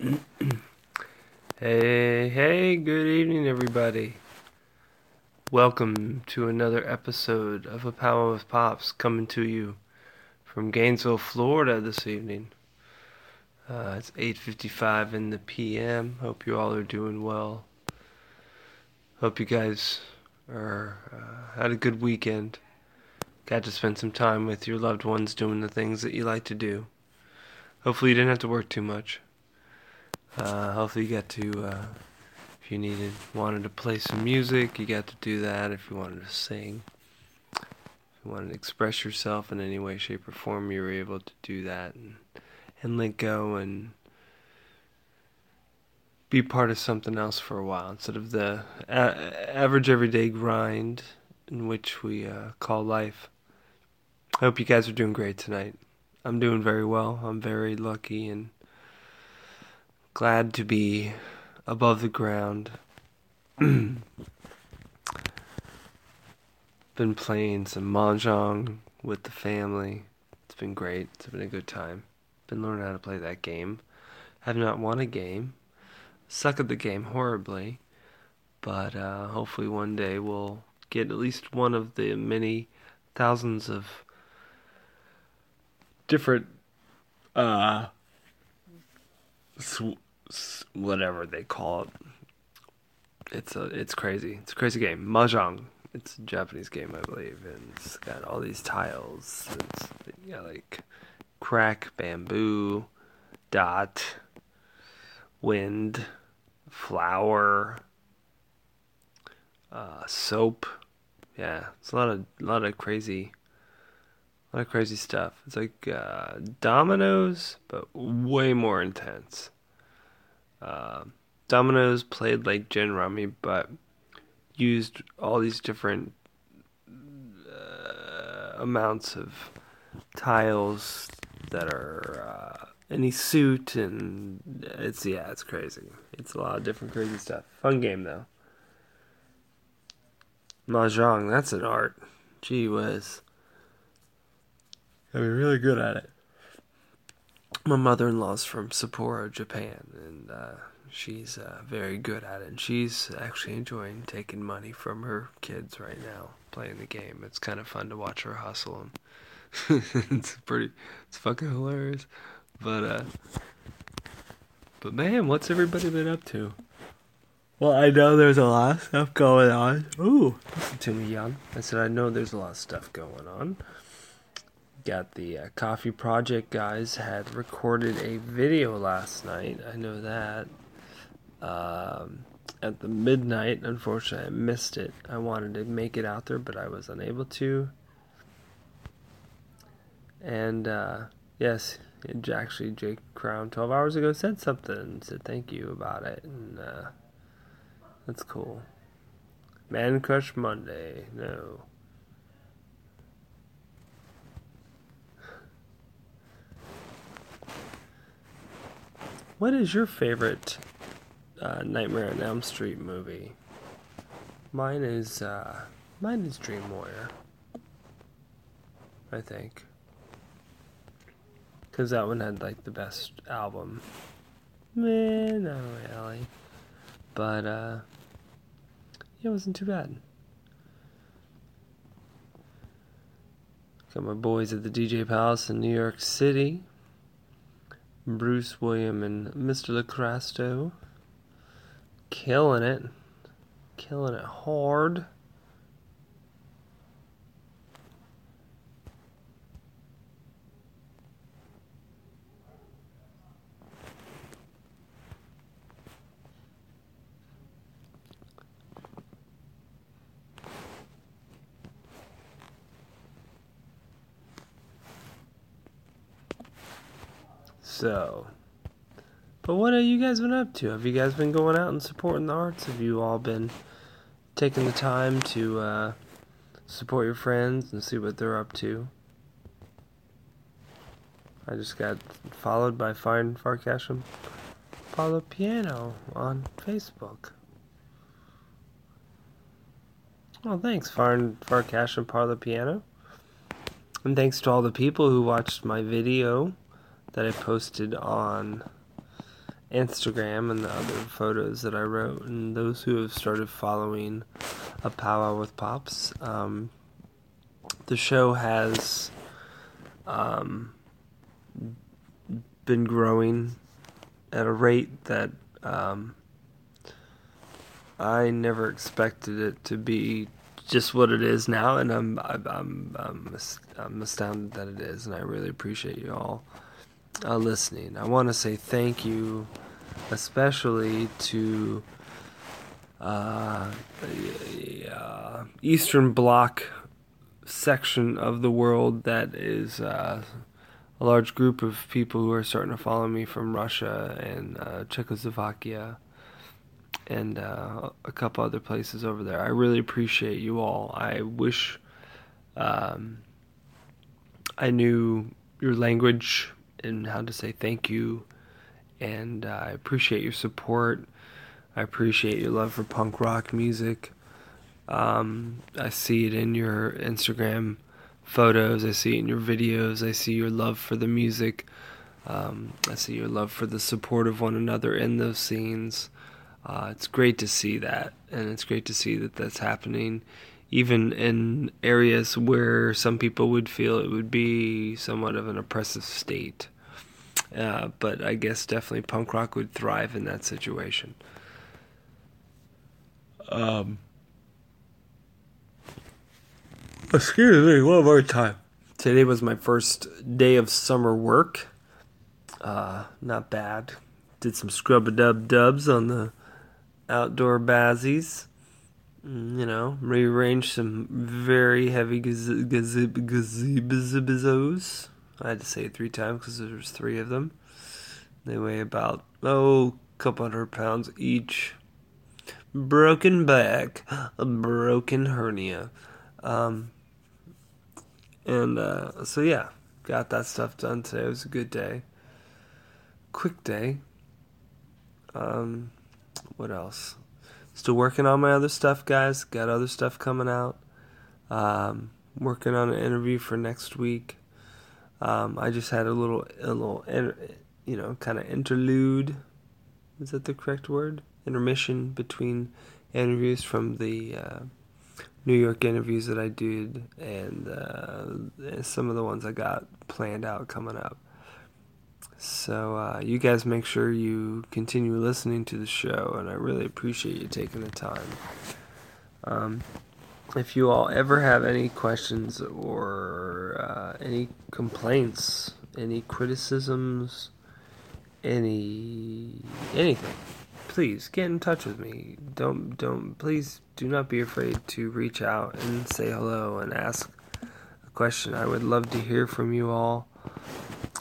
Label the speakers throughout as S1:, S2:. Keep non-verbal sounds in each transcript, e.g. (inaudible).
S1: (clears throat) hey, hey, good evening, everybody. Welcome to another episode of A Powwow with Pops coming to you from Gainesville, Florida this evening. Uh, it's 8.55 in the p.m. Hope you all are doing well. Hope you guys are uh, had a good weekend. Got to spend some time with your loved ones doing the things that you like to do. Hopefully you didn't have to work too much. Uh, hopefully you got to, uh, if you needed, wanted to play some music, you got to do that. If you wanted to sing, if you wanted to express yourself in any way, shape, or form, you were able to do that and, and let go and be part of something else for a while instead of the a- average everyday grind in which we uh, call life. I hope you guys are doing great tonight. I'm doing very well. I'm very lucky and glad to be above the ground. (clears throat) Been playing some mahjong with the family. It's been great. It's been a good time. Been learning how to play that game. Have not won a game suck at the game horribly, but uh, hopefully one day we'll get at least one of the many thousands of different uh sw- whatever they call it. It's a it's crazy. It's a crazy game. Mahjong. It's a Japanese game, I believe, and it's got all these tiles. It's yeah, like crack, bamboo, dot, wind flower, uh, soap. Yeah, it's a lot of a lot of crazy, a lot of crazy stuff. It's like uh, dominoes, but way more intense. Uh, dominoes played like gin rummy, but used all these different uh, amounts of tiles that are uh, any suit and it's yeah, it's crazy. It's a lot of different crazy stuff. Fun game though. Mahjong, that's an art. Gee whiz. I'd be really good at it. My mother-in-law's from Sapporo, Japan, and uh, she's uh, very good at it. And she's actually enjoying taking money from her kids right now, playing the game. It's kind of fun to watch her hustle. And (laughs) it's pretty, it's fucking hilarious. But uh But man, what's everybody been up to? Well, I know there's a lot of stuff going on. Ooh, listen to me, young. I said I know there's a lot of stuff going on. Got the uh, Coffee Project guys had recorded a video last night. I know that. Um, at the midnight, unfortunately, I missed it. I wanted to make it out there, but I was unable to. And uh, yes, actually Jake Crown 12 hours ago said something said thank you about it and uh, that's cool man crush monday no what is your favorite uh, nightmare on elm street movie mine is uh, mine is dream warrior i think because that one had like the best album. Man, not really. But uh yeah, it wasn't too bad. Got my boys at the DJ Palace in New York City. Bruce William and Mr. Lacrasto. Killing it. Killing it hard. So, but what have you guys been up to? Have you guys been going out and supporting the arts? Have you all been taking the time to uh, support your friends and see what they're up to? I just got followed by Fine Farkasham Paulo Piano on Facebook. Well, thanks, Fine and Parla Piano. And thanks to all the people who watched my video that I posted on Instagram and the other photos that I wrote, and those who have started following a powwow with pops. Um, the show has um, been growing at a rate that um, I never expected it to be just what it is now, and I'm I'm I'm I'm, I'm astounded that it is, and I really appreciate you all uh, listening. I want to say thank you, especially to uh, the uh, Eastern Bloc section of the world that is uh, a large group of people who are starting to follow me from Russia and uh, Czechoslovakia and uh, a couple other places over there. I really appreciate you all. I wish um, I knew your language and how to say thank you, and uh, I appreciate your support. I appreciate your love for punk rock music. Um, I see it in your Instagram photos. I see it in your videos. I see your love for the music. Um, I see your love for the support of one another in those scenes. Uh, it's great to see that, and it's great to see that that's happening, even in areas where some people would feel it would be somewhat of an oppressive state. Uh, but I guess definitely punk rock would thrive in that situation. Um, excuse me, one more time. Today was my first day of summer work. Uh, not bad. Did some scrub a dub dubs on the outdoor bazzies. Mm, you know, rearranged some very heavy gazebos. I had to say it three times because there's three of them. They weigh about, oh, a couple hundred pounds each. Broken back, a broken hernia. Um, and uh, so, yeah, got that stuff done today. It was a good day. Quick day. Um, what else? Still working on my other stuff, guys. Got other stuff coming out. Um, working on an interview for next week. Um, I just had a little, a little, you know, kind of interlude. Is that the correct word? Intermission between interviews from the uh, New York interviews that I did and uh, some of the ones I got planned out coming up. So uh, you guys make sure you continue listening to the show, and I really appreciate you taking the time. Um, if you all ever have any questions or uh, any complaints, any criticisms, any anything, please get in touch with me. Don't don't please do not be afraid to reach out and say hello and ask a question. I would love to hear from you all.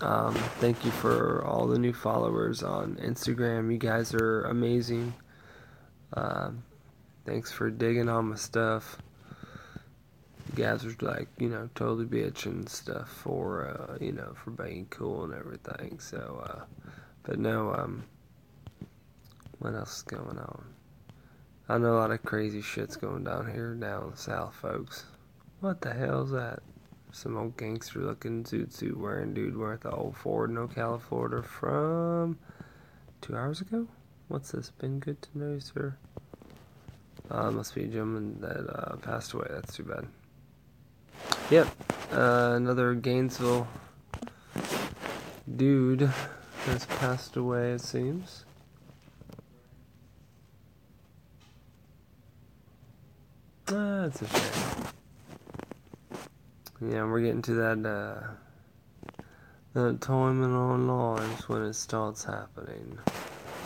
S1: Um, thank you for all the new followers on Instagram. You guys are amazing. Um, thanks for digging on my stuff. You guys are like, you know, totally bitching stuff for, uh, you know, for being cool and everything. So, uh, but no, um, what else is going on? I know a lot of crazy shit's going down here down south, folks. What the hell's that? Some old gangster looking zoot suit wearing dude wearing the old Ford in Ocala, Florida from two hours ago. What's this? Been good to know you, sir. Uh, must be a gentleman that uh, passed away. That's too bad. Yep, uh, another Gainesville dude has passed away. It seems. Ah, that's a shame. Yeah, we're getting to that uh, that time in our lives when it starts happening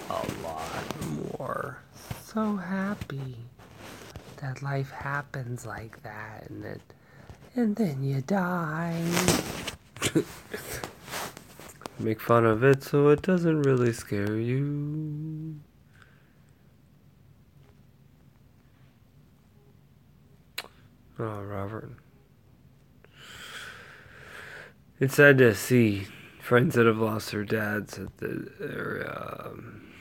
S1: a lot more. So happy that life happens like that, and it, and then you die. (laughs) Make fun of it so it doesn't really scare you. Oh, Robert. It's sad to see friends that have lost their dads that um,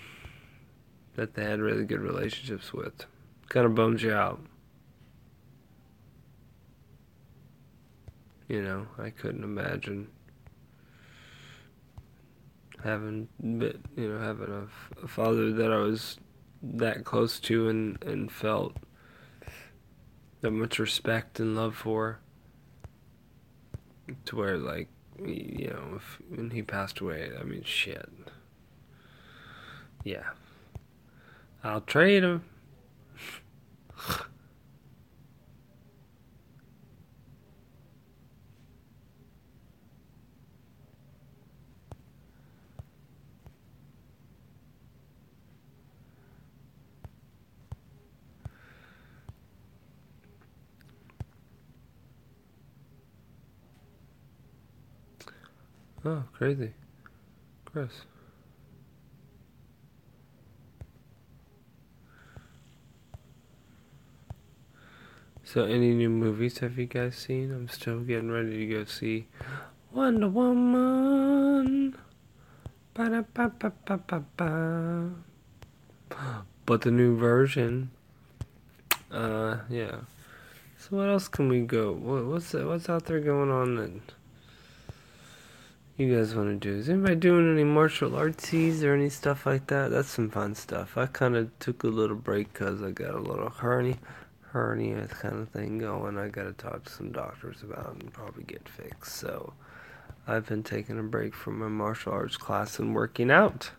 S1: that they had really good relationships with. Kind of bums you out. You know, I couldn't imagine having been, you know having a, a father that I was that close to and and felt that much respect and love for to where like you know if when he passed away i mean shit. Yeah. I'll trade him (laughs) Oh, crazy. Chris. So, any new movies have you guys seen? I'm still getting ready to go see Wonder Woman. Ba-da-ba-ba-ba-ba-ba. But the new version, uh, yeah. So what else can we go? What, what's what's out there going on then? You guys want to do? Is anybody doing any martial artsies or any stuff like that? That's some fun stuff. I kind of took a little break because I got a little hernia, hernia kind of thing going. I got to talk to some doctors about and probably get fixed. So I've been taking a break from my martial arts class and working out,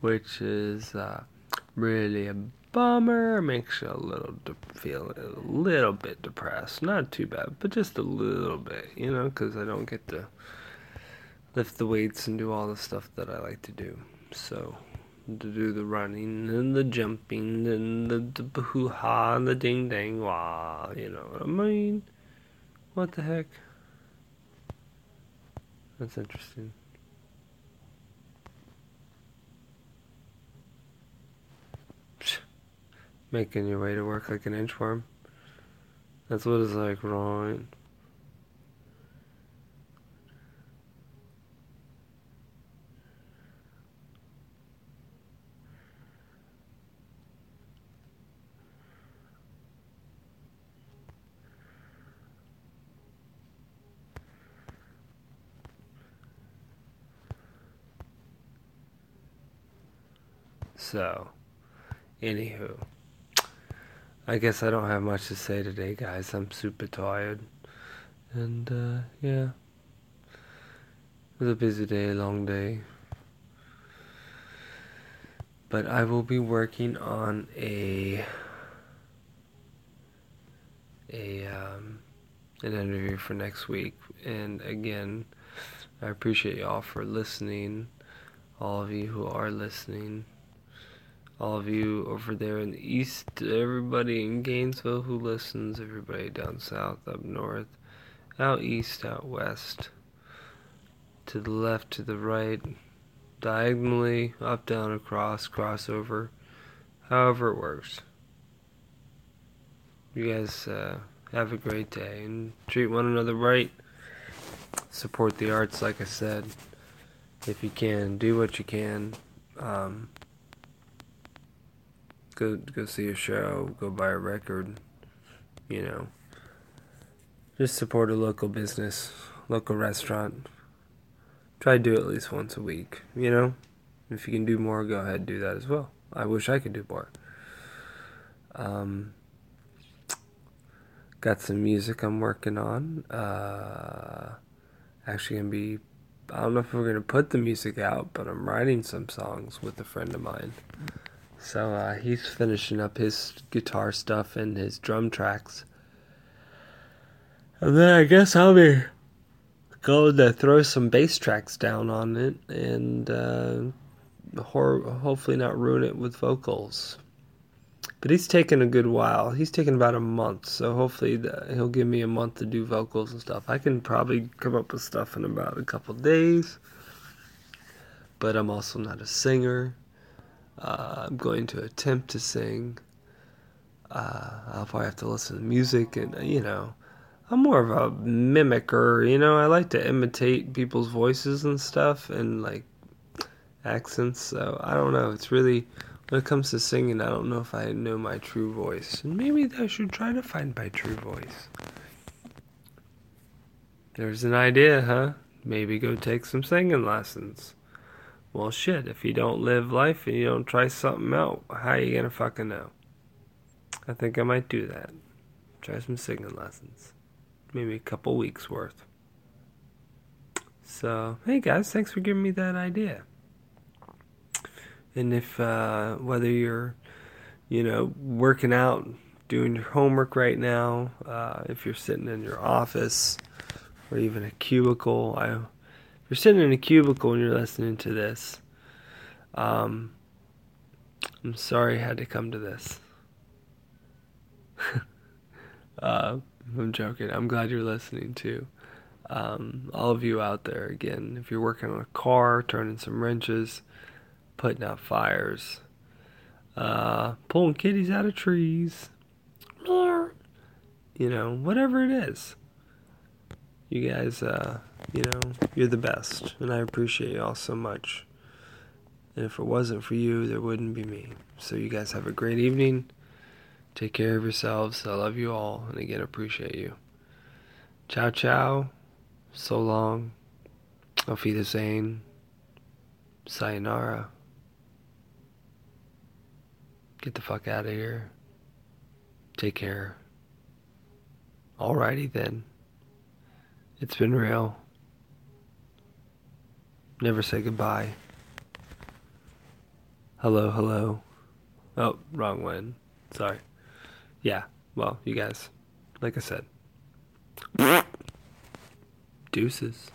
S1: which is uh, really a bummer. Makes you a little de- feel a little bit depressed. Not too bad, but just a little bit, you know, because I don't get to lift the weights and do all the stuff that I like to do. So, to do the running and the jumping and the, the hoo ha and the ding dang wah, you know what I mean? What the heck? That's interesting. Making your way to work like an inchworm. That's what it's like, right? So, anywho, I guess I don't have much to say today, guys. I'm super tired. And, uh, yeah. It was a busy day, a long day. But I will be working on a a um, an interview for next week. And again, I appreciate y'all for listening. All of you who are listening all of you over there in the east, everybody in Gainesville who listens, everybody down south, up north, out east, out west, to the left, to the right, diagonally, up, down, across, crossover, however it works. You guys uh, have a great day and treat one another right. Support the arts, like I said. If you can, do what you can. Um, go go see a show, go buy a record, you know. Just support a local business, local restaurant. Try to do it at least once a week, you know. If you can do more, go ahead and do that as well. I wish I could do more. Um, got some music I'm working on. Uh, actually, gonna be. I don't know if we're gonna put the music out, but I'm writing some songs with a friend of mine. So uh, he's finishing up his guitar stuff and his drum tracks. And then I guess I'll be going to throw some bass tracks down on it and uh, hopefully not ruin it with vocals. But he's taken a good while. He's taken about a month, so hopefully the, he'll give me a month to do vocals and stuff. I can probably come up with stuff in about a couple days. But I'm also not a singer. Uh, I'm going to attempt to sing. Uh, I'll probably have to listen to music, and you know, I'm more of a mimicker. You know, I like to imitate people's voices and stuff, and like accents. So I don't know. It's really when it comes to singing, I don't know if I know my true voice, and maybe I should try to find my true voice. There's an idea, huh? Maybe go take some singing lessons. Well, shit, if you don't live life and you don't try something out, how you gonna fucking know? I think I might do that. Try some singing lessons. Maybe a couple weeks worth. So, hey guys, thanks for giving me that idea. And if, uh, whether you're, you know, working out, doing your homework right now, uh, if you're sitting in your office or even a cubicle, I, you're sitting in a cubicle and you're listening to this, um, I'm sorry I had to come to this. (laughs) uh, I'm joking. I'm glad you're listening too. Um, all of you out there, again, if you're working on a car, turning some wrenches, putting out fires, uh, pulling kitties out of trees, you know, whatever it is. You guys, uh, you know, you're the best, and I appreciate you all so much. And if it wasn't for you, there wouldn't be me. So you guys have a great evening. Take care of yourselves. I love you all, and again, appreciate you. Ciao, ciao. So long. Auf Wiedersehen. Sayonara. Get the fuck out of here. Take care. Alrighty then. It's been real. Never say goodbye. Hello, hello. Oh, wrong one. Sorry. Yeah, well, you guys, like I said, deuces.